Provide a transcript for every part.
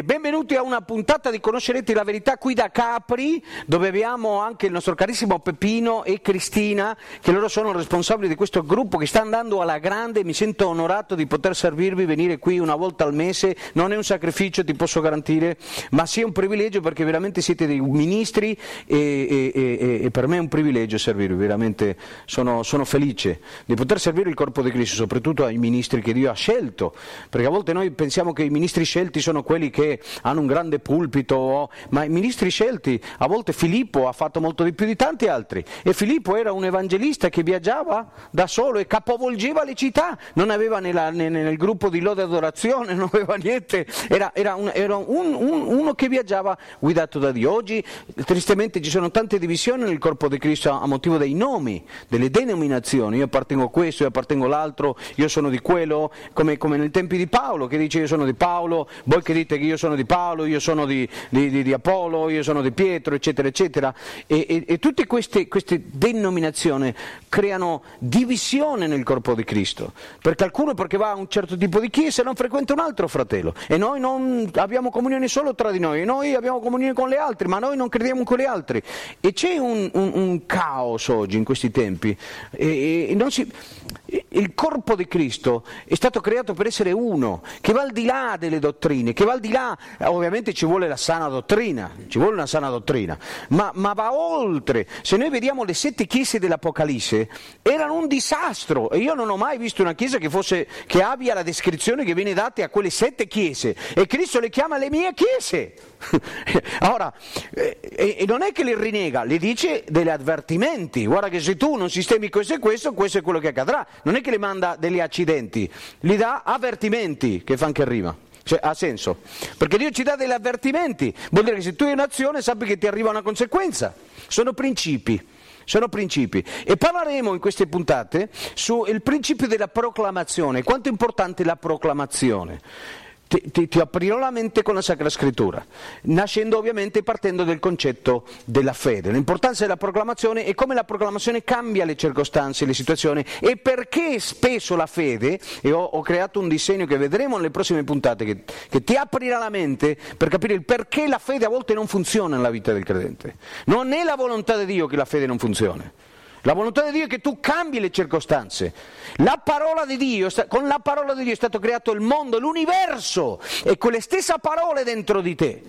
Benvenuti a una puntata di Conoscerete la verità qui da Capri, dove abbiamo anche il nostro carissimo Peppino e Cristina, che loro sono responsabili di questo gruppo che sta andando alla grande. Mi sento onorato di poter servirvi, venire qui una volta al mese. Non è un sacrificio, ti posso garantire, ma è un privilegio perché veramente siete dei ministri e, e- e- e per me è un privilegio servirvi. Veramente sono, sono felice di poter servire il corpo di Cristo, soprattutto ai ministri che Dio ha scelto, perché a volte noi pensiamo che i ministri scelti sono quelli che hanno un grande pulpito, ma i ministri scelti, a volte Filippo ha fatto molto di più di tanti altri. E Filippo era un evangelista che viaggiava da solo e capovolgeva le città, non aveva nella- ne- nel gruppo di lode adorazione, non aveva niente, era, era un- era un- un- uno che viaggiava guidato da Dio. Oggi tristemente ci sono tante divisioni nel corpo di Cristo a motivo dei nomi, delle denominazioni, io appartengo a questo, io appartengo all'altro, io sono di quello, come, come nei tempi di Paolo che dice io sono di Paolo, voi che dite che io sono di Paolo, io sono di, di- di- di Apollo, io sono di Pietro, eccetera, eccetera. E, e- e tutte queste, queste denominazioni creano divisione nel corpo di Cristo, perché alcuno perché va a un certo tipo di chiesa non frequenta un altro fratello e noi non abbiamo comunione solo tra di noi, noi abbiamo comunione con le altre, ma noi non crediamo con le altre. E c'è un, un- un caos oggi in questi tempi. E- e si- il corpo di Cristo è stato creato per essere uno, che va al di là delle dottrine, che va al di là, ovviamente ci vuole la sana dottrina, ci vuole una sana dottrina, ma, ma va oltre. Se noi vediamo le sette chiese dell'Apocalisse, erano un disastro e io non ho mai visto una chiesa che, fosse, che abbia la descrizione che viene data a quelle sette chiese e Cristo le chiama le mie chiese. Ora, eh, e, e non è che le rinega, le dice degli avvertimenti. Guarda che se tu non sistemi questo e questo, questo è quello che accadrà. Non è che le manda degli accidenti, gli dà avvertimenti, che fanno che rima. Cioè, ha senso? Perché Dio ci dà degli avvertimenti, vuol dire che se tu hai un'azione sappi che ti arriva una conseguenza. Sono principi. Sono principi e parleremo in queste puntate sul principio della proclamazione, quanto è importante la proclamazione. Ti, ti- ti aprirò la mente con la Sacra Scrittura, nascendo ovviamente partendo del concetto della fede, l'importanza della proclamazione e come la proclamazione cambia le circostanze, le situazioni e perché spesso la fede, e ho, ho creato un disegno che vedremo nelle prossime puntate, che, che ti aprirà la mente per capire il perché la fede a volte non funziona nella vita del credente. Non è la volontà di Dio che la fede non funzioni. La volontà di Dio è che tu cambi le circostanze. La parola di Dio, con la parola di Dio è stato creato il mondo, l'universo e con le stesse parole dentro di te.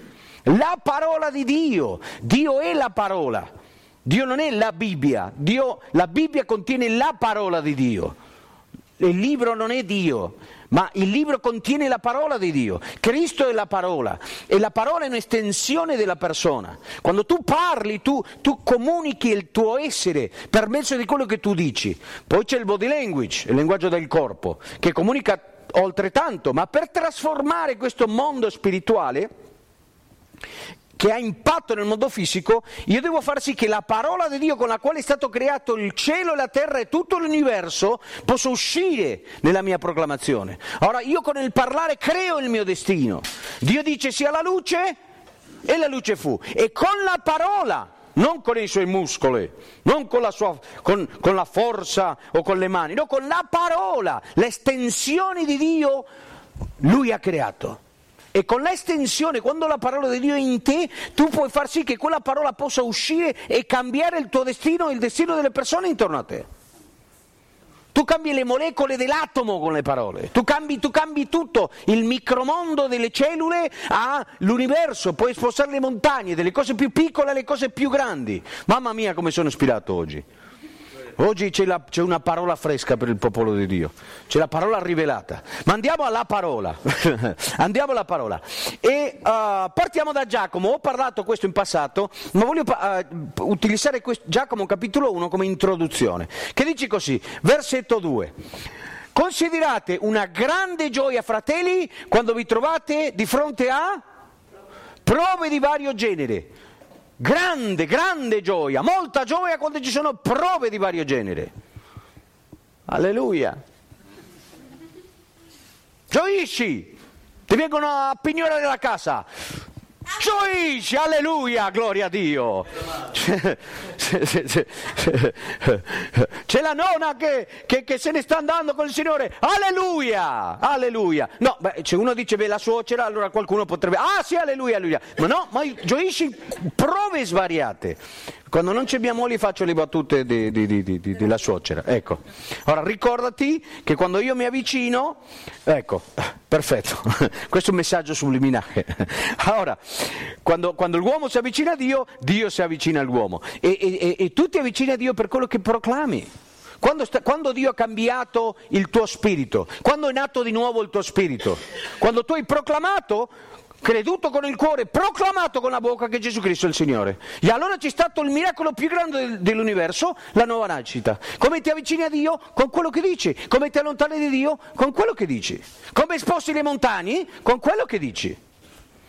La parola di Dio, Dio è la parola. Dio non è la Bibbia, Dio- la Bibbia contiene la parola di Dio. Il libro non è Dio, ma il libro contiene la parola di Dio. Cristo è la parola e la parola è un'estensione della persona. Quando tu parli, tu, tu comunichi il tuo essere per mezzo di quello che tu dici. Poi c'è il body language, il linguaggio del corpo, che comunica oltrettanto, ma per trasformare questo mondo spirituale che ha impatto nel mondo fisico, io devo far sì che la parola di Dio con la quale è stato creato il cielo la terra e tutto l'universo possa uscire nella mia proclamazione. Ora io con il parlare creo il mio destino. Dio dice sia la luce e la luce fu. E con la parola non con i suoi muscoli, non con la, sua, con, con la forza o con le mani, no, con la parola, l'estensione di Dio lui ha creato. E con l'estensione, quando la parola di Dio è in te, tu puoi far sì che quella parola possa uscire e cambiare il tuo destino e il destino delle persone intorno a te. Tu cambi le molecole dell'atomo con le parole, tu cambi, tu cambi tutto, il micromondo delle cellule all'universo, puoi spostare le montagne, dalle cose più piccole alle cose più grandi. Mamma mia come sono ispirato oggi. Oggi c'è, la, c'è, una parola fresca per il popolo di Dio, c'è la parola rivelata. Ma andiamo alla parola, andiamo alla parola. E uh, partiamo da Giacomo, ho parlato questo in passato, ma voglio uh, utilizzare questo, Giacomo capitolo 1 come introduzione, che dice così, versetto 2. Considerate una grande gioia, fratelli, quando vi trovate di fronte a prove di vario genere Grande, grande gioia, molta gioia quando ci sono prove di vario genere. Alleluia. Gioisci, ti vengono a pignorare la casa, Gioisci, alleluia, gloria a Dio. C'è la nonna che, che, che, se ne sta andando con il Signore, alleluia, alleluia. No, beh, se uno dice beh, la suocera, allora qualcuno potrebbe, ah sì, alleluia, alleluia. Ma no, ma gioisci prove svariate. Quando non ci abbiamo li faccio le battute di, di, di, della suocera. Ecco. Ora ricordati che quando io mi avvicino, ecco, perfetto, questo è un messaggio subliminale. Ora, quando, quando, l'uomo si avvicina a Dio, Dio si avvicina all'uomo. E, e, e tu ti avvicini a Dio per quello che proclami. Quando, sta, quando, Dio ha cambiato il tuo spirito, quando è nato di nuovo il tuo spirito, quando tu hai proclamato creduto con il cuore, proclamato con la bocca che Gesù Cristo è il Signore. E allora c'è stato il miracolo più grande dell'universo, la nuova nascita. Come ti avvicini a Dio? Con quello che dici. Come ti allontani di Dio? Con quello che dici. Come sposti le montagne? Con quello che dici.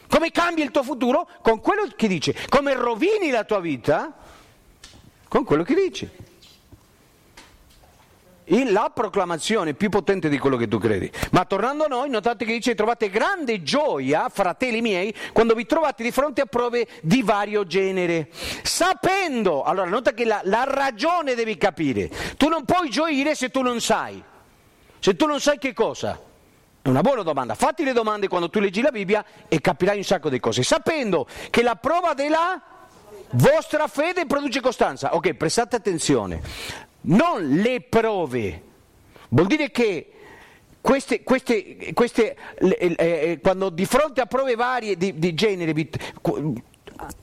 Come cambi il tuo futuro? Con quello che dici. Come rovini la tua vita? Con quello che dici la proclamazione più potente di quello che tu credi. Ma tornando a noi, notate che dice trovate grande gioia, fratelli miei, quando vi trovate di fronte a prove di vario genere. Sapendo, allora nota che la, la ragione devi capire. Tu non puoi gioire se tu non sai. Se tu non sai che cosa. È una buona domanda. Fatti le domande quando tu leggi la Bibbia e capirai un sacco di cose. Sapendo che la prova della vostra fede produce costanza. Ok, prestate attenzione non le prove. Vuol dire che queste, queste, queste eh, eh, quando di fronte a prove varie di, di genere,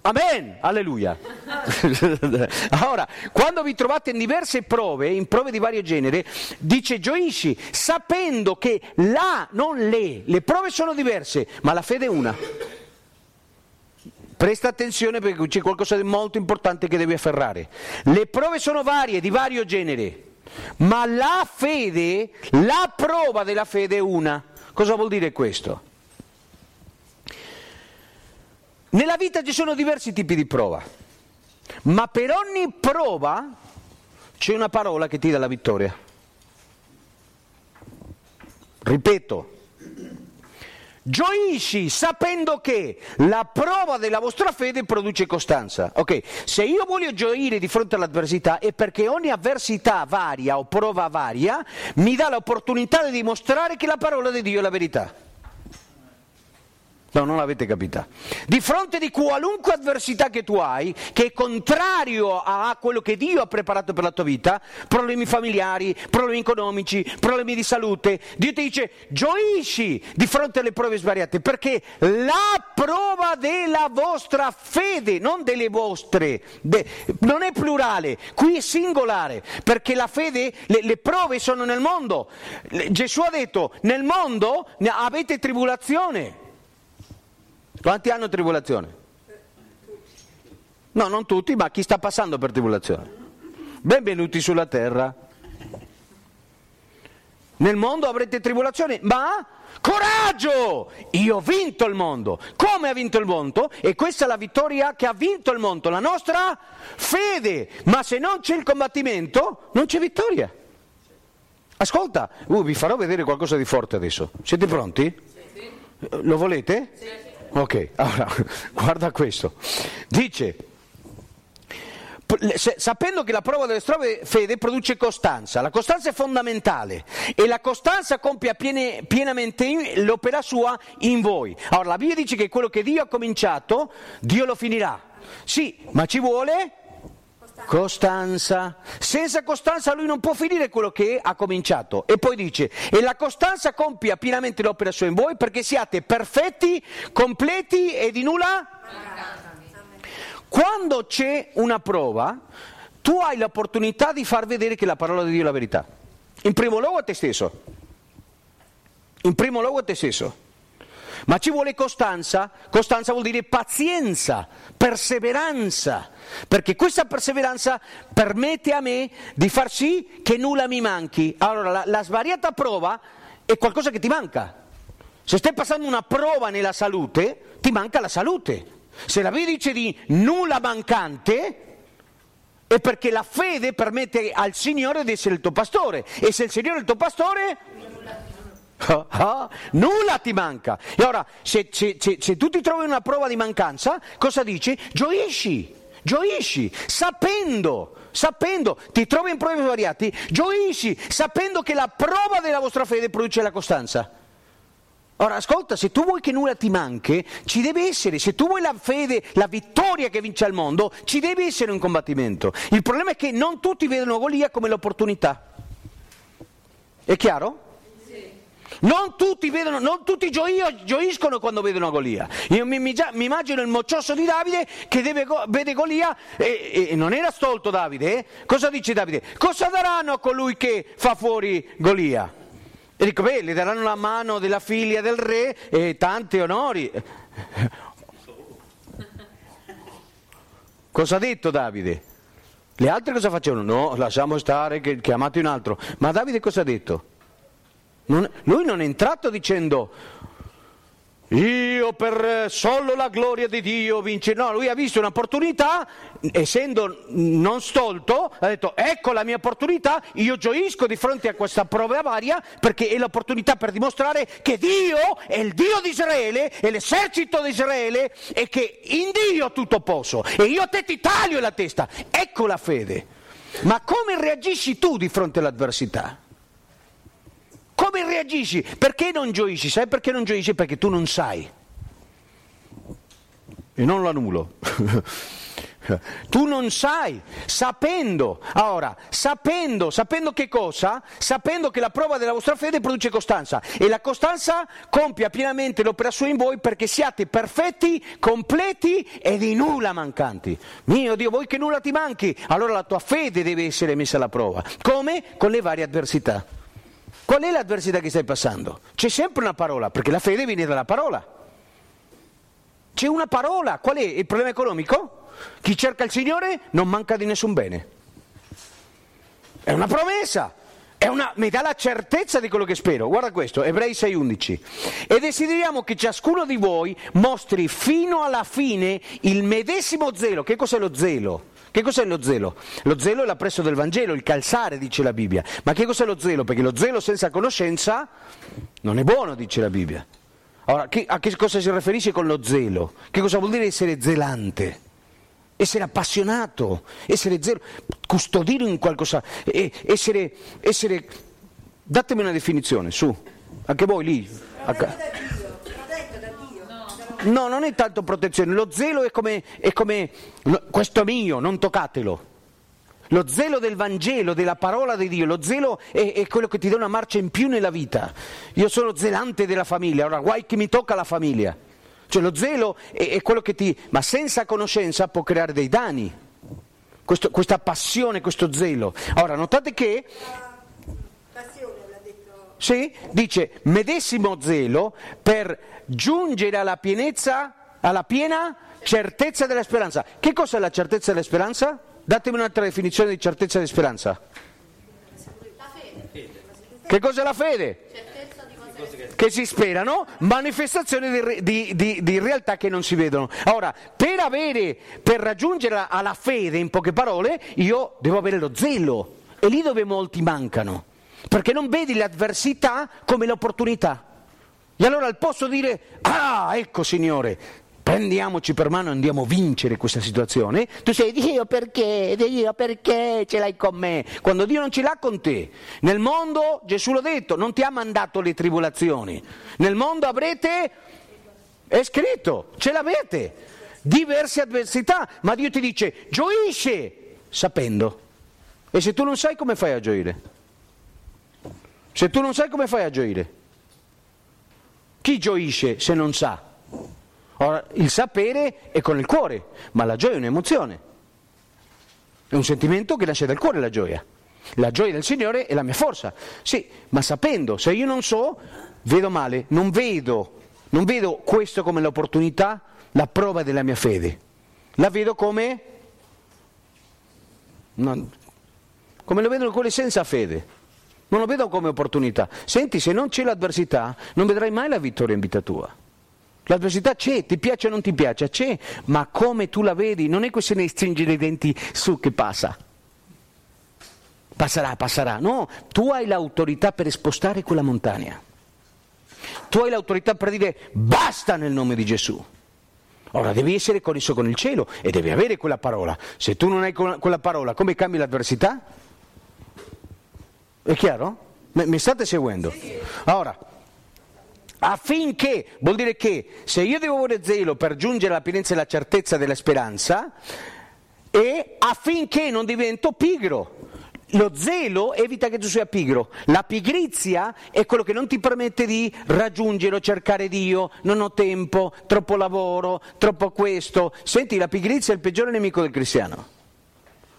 Amen, alleluia. Ora, quando vi trovate in diverse prove, in prove di vario genere, dice gioisci, sapendo che la, non le, le prove sono diverse, ma la fede è una. Presta attenzione perché c'è qualcosa di molto importante che devi afferrare. Le prove sono varie, di vario genere, ma la fede, la prova della fede è una. Cosa vuol dire questo? Nella vita ci sono diversi tipi di prova, ma per ogni prova c'è una parola che ti dà la vittoria. Ripeto, Gioisci sapendo che la prova della vostra fede produce costanza. Ok, se io voglio gioire di fronte all'avversità è perché ogni avversità varia o prova varia mi dà l'opportunità di dimostrare che la parola di Dio è la verità. No, non l'avete capita. Di fronte di qualunque avversità che tu hai, che è contrario a quello che Dio ha preparato per la tua vita, problemi familiari, problemi economici, problemi di salute, Dio ti dice gioisci di fronte alle prove svariate, perché la prova della vostra fede, non delle vostre, de, non è plurale, qui è singolare, perché la fede, le, le prove sono nel mondo. Gesù ha detto, nel mondo avete tribolazione. Quanti hanno tribolazione? No, non tutti, ma chi sta passando per tribolazione. Benvenuti sulla terra. Nel mondo avrete tribolazione, ma coraggio! Io ho vinto il mondo. Come ha vinto il mondo? E questa è la vittoria che ha vinto il mondo, la nostra fede. Ma se non c'è il combattimento, non c'è vittoria. Ascolta, uh, vi farò vedere qualcosa di forte adesso. Siete pronti? Lo volete? Sì. Ok, allora, guarda questo. Dice, sapendo che la prova della vostra fede produce costanza, la costanza è fondamentale e la costanza compie piene- pienamente l'opera sua in voi. Allora la Bibbia dice che quello che Dio ha cominciato, Dio lo finirà. Sì, ma ci vuole costanza. Senza costanza lui non può finire quello che ha cominciato. E poi dice, e la costanza compia pienamente l'opera sua in voi perché siate perfetti, completi e di nulla quando c'è una prova, tu hai l'opportunità di far vedere che la parola di Dio è la verità. In primo luogo a te stesso. In primo luogo a te stesso. Ma ci vuole costanza, costanza vuol dire pazienza, perseveranza, perché questa perseveranza permette a me di far sì che nulla mi manchi. Allora, la, la svariata prova è qualcosa che ti manca. Se stai passando una prova nella salute, ti manca la salute. Se la Bibbia dice di nulla mancante, è perché la fede permette al Signore di essere il tuo pastore. E se il Signore è il tuo pastore, ah, nulla ti manca. E ora, se, se, se, se tu ti trovi una prova di mancanza, cosa dici? Gioisci, gioisci, sapendo sapendo, ti trovi in prove svariati, gioisci, sapendo che la prova della vostra fede produce la costanza. Ora, ascolta, se tu vuoi che nulla ti manchi, ci deve essere, se tu vuoi la fede, la vittoria che vince al mondo, ci deve essere un combattimento. Il problema è che non tutti vedono Golia come l'opportunità. È chiaro? Non tutti, vedono, non tutti gioio, gioiscono quando vedono Golia. Io mi, mi, mi, immagino il moccioso di Davide che deve, vede Golia e, e, non era stolto Davide. Eh? Cosa dice Davide? Cosa daranno a colui che fa fuori Golia? E dico, beh, le daranno la mano della figlia del re e tanti onori. Cosa ha detto Davide? Le altre cosa facevano? No, lasciamo stare che chiamate un altro. Ma Davide cosa ha detto? Non, lui non è entrato dicendo io per solo la gloria di Dio vince. No, lui ha visto un'opportunità, essendo non stolto, ha detto ecco la mia opportunità, io gioisco di fronte a questa prova varia perché è l'opportunità per dimostrare che Dio è il Dio di Israele, è l'esercito di Israele e che in Dio tutto posso. E io a te ti taglio la testa. Ecco la fede. Ma come reagisci tu di fronte all'avversità? Come reagisci? Perché non gioisci? Sai perché non gioisci? Perché tu non sai. E non l'annulo. tu non sai, sapendo, ora, sapendo, sapendo che cosa? Sapendo che la prova della vostra fede produce costanza e la costanza compia pienamente l'opera sua in voi perché siate perfetti, completi e di nulla mancanti. Mio Dio, vuoi che nulla ti manchi? Allora la tua fede deve essere messa alla prova. Come? Con le varie avversità. Qual è l'avversità che stai passando? C'è sempre una parola, perché la fede viene dalla parola. C'è una parola, qual è il problema economico? Chi cerca il Signore non manca di nessun bene. È una promessa, una, mi dà la certezza di quello che spero. Guarda questo, Ebrei 6:11. E desideriamo che ciascuno di voi mostri fino alla fine il medesimo zelo. Che cos'è lo zelo? Che cos'è lo zelo? Lo zelo è l'appresso del Vangelo, il calzare, dice la Bibbia. Ma che cos'è lo zelo? Perché lo zelo senza conoscenza non è buono, dice la Bibbia. Ora, a che cosa si riferisce con lo zelo? Che cosa vuol dire essere zelante? Essere appassionato, essere zelo, custodire in qualcosa, essere, essere... Datemi una definizione, su, anche voi lì. A... No, non è tanto protezione, lo zelo è come, è come questo è mio, non toccatelo. Lo zelo del Vangelo, della parola di Dio, lo zelo è, è, quello che ti dà una marcia in più nella vita. Io sono zelante della famiglia, ora guai che mi tocca la famiglia. Cioè lo zelo è, è quello che ti... ma senza conoscenza può creare dei danni. Questo, questa passione, questo zelo. Ora, notate che... Sì, dice medesimo zelo per giungere alla pienezza, alla piena certezza della speranza. Che cos'è la certezza della speranza? Datemi un'altra definizione di certezza della speranza. La fede. Che cos'è la fede? Che si sperano, manifestazioni di, di, di, realtà che non si vedono. Ora, per, avere, per raggiungere alla fede, in poche parole, io devo avere lo zelo. E lì dove molti mancano. Perché non vedi l'avversità come l'opportunità. E allora al posto di dire, ah, ecco Signore, Prendiamoci per mano e andiamo a vincere questa situazione. Tu sei Dio perché? Dio perché ce l'hai con me? Quando Dio non ce l'ha con te. Nel mondo, Gesù l'ha detto, non ti ha mandato le tribolazioni. Nel mondo avrete, è scritto, ce l'avete, diverse avversità, ma Dio ti dice gioisce sapendo. E se tu non sai come fai a gioire? Se tu non sai come fai a gioire? Chi gioisce se non sa? Ora, il sapere è con il cuore, ma la gioia è un'emozione. È un sentimento che nasce dal cuore la gioia. La gioia del Signore è la mia forza. Sì, ma sapendo, se io non so, vedo male, non vedo, non vedo questo come l'opportunità, la prova della mia fede. La vedo come non, come lo vedono quelli senza fede. Non lo vedo come opportunità. Senti, se non c'è l'avversità, non vedrai mai la vittoria in vita tua. L'avversità c'è, ti piace o non ti piace, c'è, ma come tu la vedi non è questione di stringere i denti su che passa. Passerà, passerà. No, tu hai l'autorità per spostare quella montagna. Tu hai l'autorità per dire basta nel nome di Gesù. Ora devi essere connesso con il cielo e devi avere quella parola. Se tu non hai quella parola, come cambi l'avversità? È chiaro? Mi state seguendo? Ora, affinché, vuol dire che se io devo avere zelo per giungere alla pienezza e alla certezza della speranza, e affinché non divento pigro. Lo zelo evita che tu sia pigro, la pigrizia è quello che non ti permette di raggiungere o cercare Dio, non ho tempo, troppo lavoro, troppo questo. Senti, la pigrizia è il peggiore nemico del cristiano.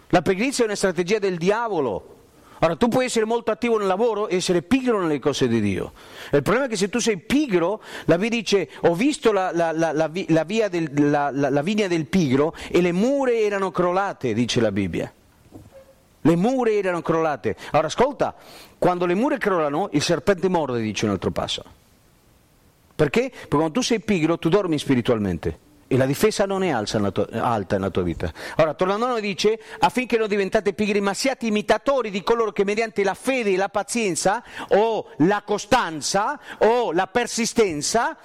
La pigrizia è una strategia del diavolo. Ora, tu puoi essere molto attivo nel lavoro e essere pigro nelle cose di Dio. Il problema è che se tu sei pigro, la Bibbia dice, ho visto la, la, la, la via del, vigna del pigro e le mura erano crollate, dice la Bibbia. Le mura erano crollate. Ora, ascolta, quando le mura crollano, il serpente morde, dice un altro passo. Perché? Perché quando tu sei pigro, tu dormi spiritualmente e la difesa non è alta nella tua vita. Ora, tornando a noi dice, affinché non diventate pigri, ma siate imitatori di coloro che mediante la fede e la pazienza, o la costanza, o la persistenza,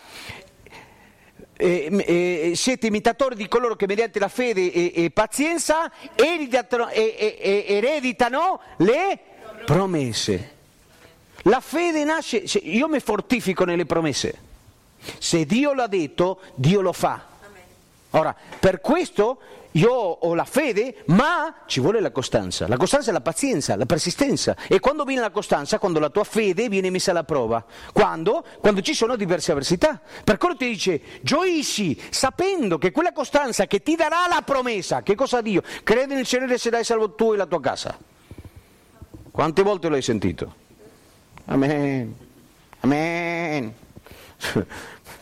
eh, eh, siete imitatori di coloro che mediante la fede e, e pazienza ereditano, e, ereditano le promesse. La fede nasce, io mi fortifico nelle promesse. Se Dio l'ha detto, Dio lo fa. Ora, per questo io ho la fede, ma ci vuole la costanza. La costanza è la pazienza, la persistenza. E quando viene la costanza? Quando la tua fede viene messa alla prova. Quando? Quando ci sono diverse avversità. Per quello ti dice, gioisci, sapendo che quella costanza che ti darà la promessa, che cosa Dio? Crede nel Signore e sarai salvo tu e la tua casa. Quante volte l'hai sentito? Amen. Amen.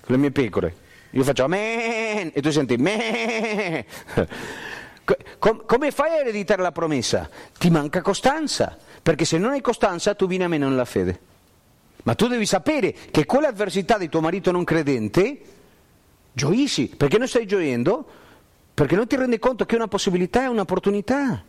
Le mie pecore. Io faccio amen e tu senti amen. come fai a ereditare la promessa? Ti manca costanza, perché se non hai costanza tu vieni a meno nella fede. Ma tu devi sapere che con l'avversità di tuo marito non credente, gioisci, perché non stai gioendo? Perché non ti rendi conto che una possibilità è un'opportunità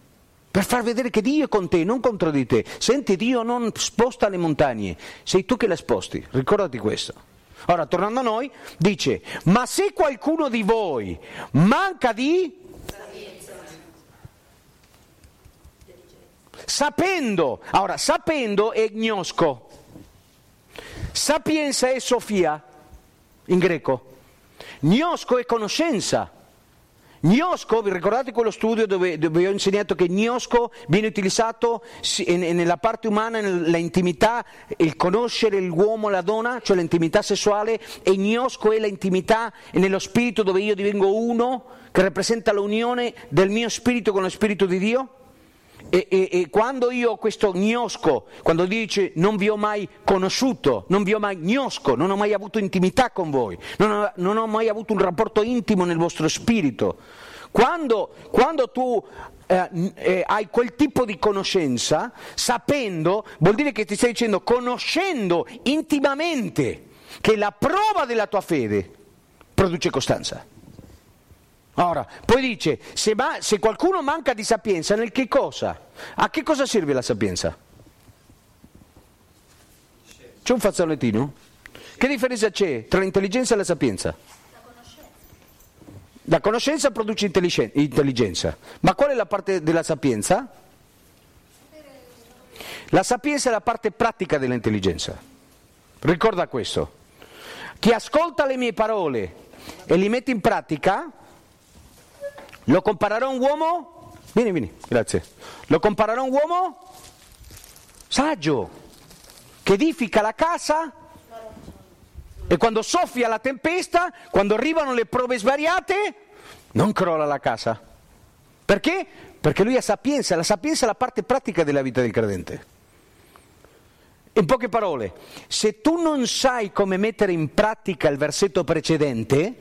per far vedere che Dio è con te, non contro di te. Senti, Dio non sposta le montagne, sei tu che le sposti, ricordati questo. Ora, tornando a noi, dice, ma se qualcuno di voi manca di... Sapendo, ora, sapendo è gnosco, sapienza è sofia, in greco, gnosco è conoscenza, Gnosco, vi ricordate quello studio dove, dove, ho insegnato che gnosco viene utilizzato nella parte umana, nell'intimità, il conoscere l'uomo e la donna, cioè l'intimità sessuale, e gnosco è l'intimità nello spirito dove io divengo uno, che rappresenta l'unione del mio spirito con lo spirito di Dio? E, e, e, quando io questo gnosco, quando dice non vi ho mai conosciuto, non vi ho mai gnosco, non ho mai avuto intimità con voi, non ho, non ho mai avuto un rapporto intimo nel vostro spirito, quando, quando tu eh, eh, hai quel tipo di conoscenza, sapendo, vuol dire che ti stai dicendo, conoscendo intimamente che la prova della tua fede produce costanza. Ora, poi dice, se, ma, se, qualcuno manca di sapienza, nel che cosa? A che cosa serve la sapienza? C'è un fazzolettino? Che differenza c'è tra l'intelligenza e la sapienza? La conoscenza produce intelligen- intelligenza. Ma qual è la parte della sapienza? La sapienza è la parte pratica dell'intelligenza. Ricorda questo. Chi ascolta le mie parole e li mette in pratica, lo comparerà a un uomo? Vieni, vieni, grazie. Lo comparerà a un uomo saggio, che edifica la casa e quando soffia la tempesta, quando arrivano le prove svariate, non crolla la casa. Perché? Perché lui ha sapienza, la sapienza è la parte pratica della vita del credente. In poche parole, se tu non sai come mettere in pratica il versetto precedente,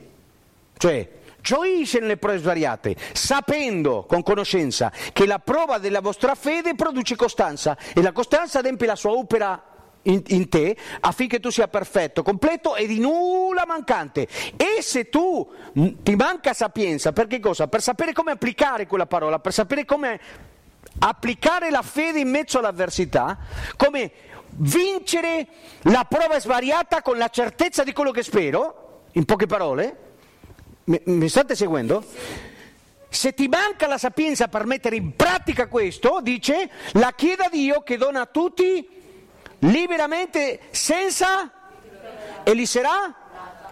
cioè gioisce nelle prove svariate, sapendo con conoscenza che la prova della vostra fede produce costanza e la costanza adempie la sua opera in, in te affinché tu sia perfetto, completo e di nulla mancante. E se tu mh, ti manca sapienza, per che cosa? Per sapere come applicare quella parola, per sapere come applicare la fede in mezzo all'avversità, come vincere la prova svariata con la certezza di quello che spero, in poche parole, mi, state seguendo? Se ti manca la sapienza per mettere in pratica questo, dice, la chieda a Dio che dona a tutti liberamente senza e gli sarà?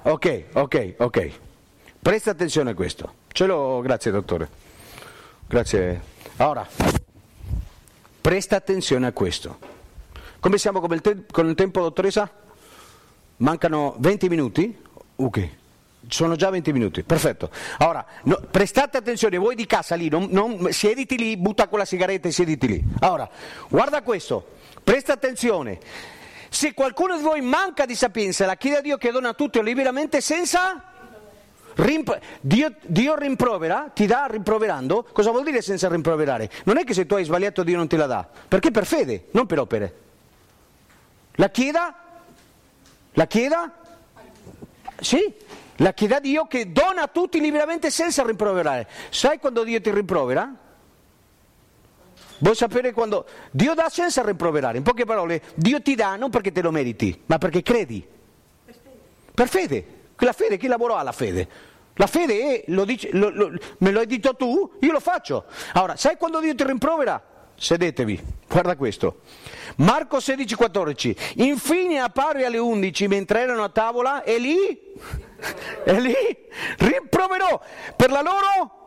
Ok, ok, ok. Presta attenzione a questo. Ce l'ho, grazie dottore. Grazie. Ora, presta attenzione a questo. Come siamo con il, te- con il tempo, dottoressa? Mancano 20 minuti? Ok. Sono già 20 minuti, perfetto. Ora, no, prestate attenzione, voi di casa lì, non, non, siediti lì, butta quella sigaretta e siediti lì. Ora, guarda questo, presta attenzione. Se qualcuno di voi manca di sapienza, la chiede a Dio che dona a tutti liberamente senza... Rimp- Dio, Dio, rimprovera, ti dà rimproverando. Cosa vuol dire senza rimproverare? Non è che se tu hai sbagliato Dio non te la dà, perché per fede, non per opere. La chieda? La chieda? Sì, la chieda a Dio che dona a tutti liberamente senza rimproverare. Sai quando Dio ti rimprovera? Vuoi sapere quando Dio dà senza rimproverare? In poche parole, Dio ti dà non perché te lo meriti, ma perché credi. Per fede. La fede, chi lavoro ha la fede? La fede è, lo dice, lo, lo, me lo hai detto tu, io lo faccio. Allora, sai quando Dio ti rimprovera? Sedetevi, guarda questo. Marco 16, 14. Infine apparve alle 11 mentre erano a tavola e lì, e lì rimproverò per la loro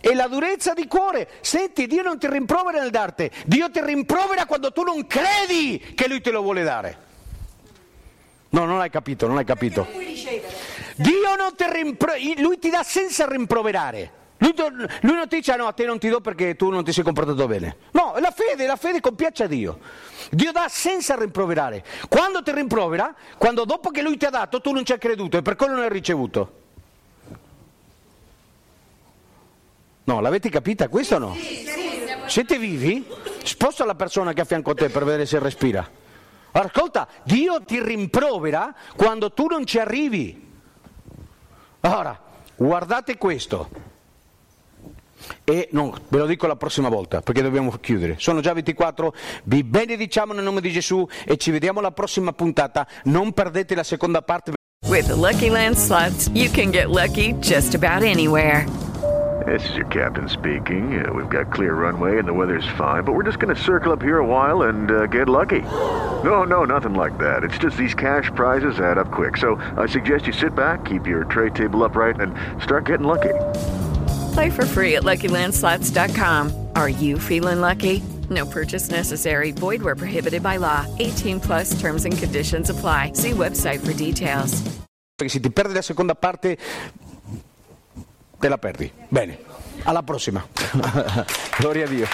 e la durezza di cuore. Senti, Dio non ti rimprovera nel darti, Dio ti rimprovera quando tu non credi che Lui te lo vuole dare. No, non hai capito, non hai capito. Dio non ti rimprovera, Lui ti dà senza rimproverare. Lui, lui, non ti dice no, a te non ti do perché tu non ti sei comportato bene. No, la fede, la fede compiace a Dio. Dio dà senza rimproverare. Quando ti rimprovera, quando dopo che Lui ti ha dato tu non ci hai creduto e per quello non hai ricevuto. No, l'avete capita questa o no? Siete vivi? Sposta la persona che è a fianco a te per vedere se respira. Ascolta, Dio ti rimprovera quando tu non ci arrivi. Ora, guardate questo. E no, ve lo dico la prossima volta perché dobbiamo chiudere. Sono già 24, vi benediciamo nel nome di Gesù e ci vediamo alla prossima puntata. Non perdete la seconda parte. With the Lucky Land slots, you can get lucky just about anywhere. This is your captain speaking. Uh, we've got clear runway and the weather's fine, but we're just going to circle up here a while and uh, get lucky. No, no, nothing like that. It's just these cash prizes add up quick. So I suggest you sit back, keep your tray table upright, and start getting lucky. Play for free at LuckyLandSlots.com. Are you feeling lucky? No purchase necessary. Void where prohibited by law. 18 plus terms and conditions apply. See website for details. Se ti perdi la seconda parte, te la perdi. Bene, alla prossima. Gloria a Dio.